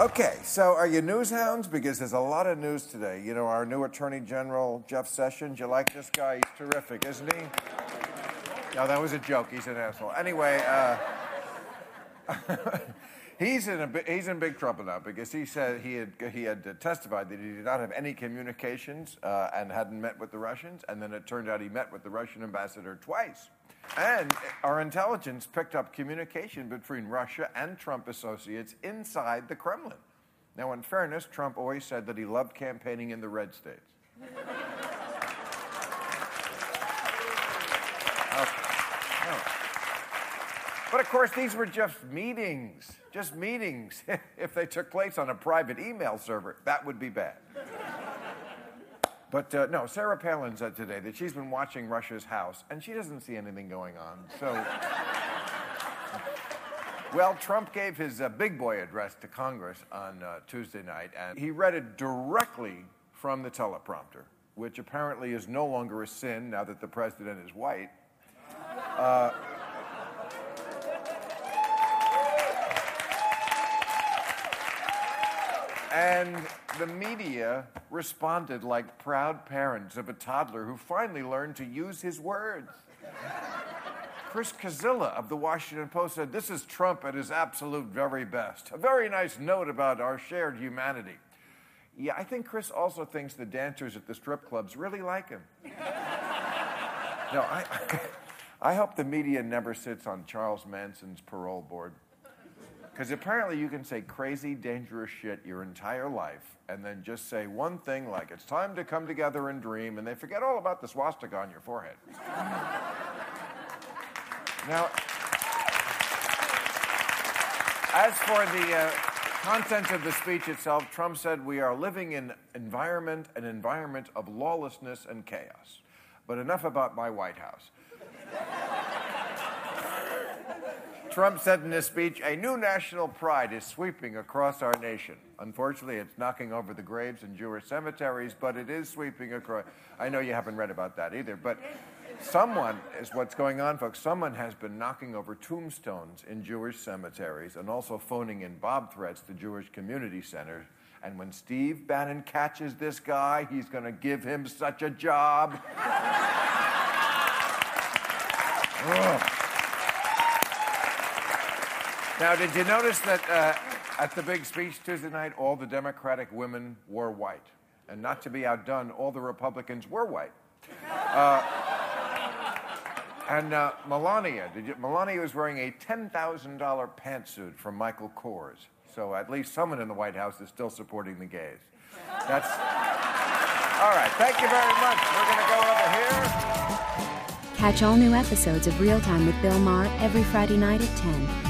Okay, so are you news hounds? Because there's a lot of news today. You know, our new Attorney General, Jeff Sessions, you like this guy? He's terrific, isn't he? No, that was a joke. He's an asshole. Anyway, uh, he's, in a, he's in big trouble now because he said he had, he had testified that he did not have any communications uh, and hadn't met with the Russians, and then it turned out he met with the Russian ambassador twice. And our intelligence picked up communication between Russia and Trump associates inside the Kremlin. Now, in fairness, Trump always said that he loved campaigning in the red states. Oh, oh. But of course, these were just meetings, just meetings. if they took place on a private email server, that would be bad. But uh, no, Sarah Palin said today that she's been watching Russia's house and she doesn't see anything going on. So, well, Trump gave his uh, big boy address to Congress on uh, Tuesday night and he read it directly from the teleprompter, which apparently is no longer a sin now that the president is white. Uh, And the media responded like proud parents of a toddler who finally learned to use his words. Chris Cillizza of the Washington Post said, This is Trump at his absolute very best. A very nice note about our shared humanity. Yeah, I think Chris also thinks the dancers at the strip clubs really like him. no, I, I hope the media never sits on Charles Manson's parole board. Because apparently you can say crazy, dangerous shit your entire life and then just say one thing like, it's time to come together and dream, and they forget all about the swastika on your forehead. now, as for the uh, content of the speech itself, Trump said, We are living in environment, an environment of lawlessness and chaos. But enough about my White House. Trump said in his speech, a new national pride is sweeping across our nation. Unfortunately, it's knocking over the graves in Jewish cemeteries, but it is sweeping across. I know you haven't read about that either, but someone is what's going on, folks. Someone has been knocking over tombstones in Jewish cemeteries and also phoning in bomb threats to Jewish community centers. And when Steve Bannon catches this guy, he's going to give him such a job. Now, did you notice that uh, at the big speech Tuesday night, all the Democratic women wore white? And not to be outdone, all the Republicans were white. Uh, and uh, Melania, did you, Melania was wearing a $10,000 pantsuit from Michael Kors. So at least someone in the White House is still supporting the gays. That's all right. Thank you very much. We're going to go over here. Catch all new episodes of Real Time with Bill Maher every Friday night at 10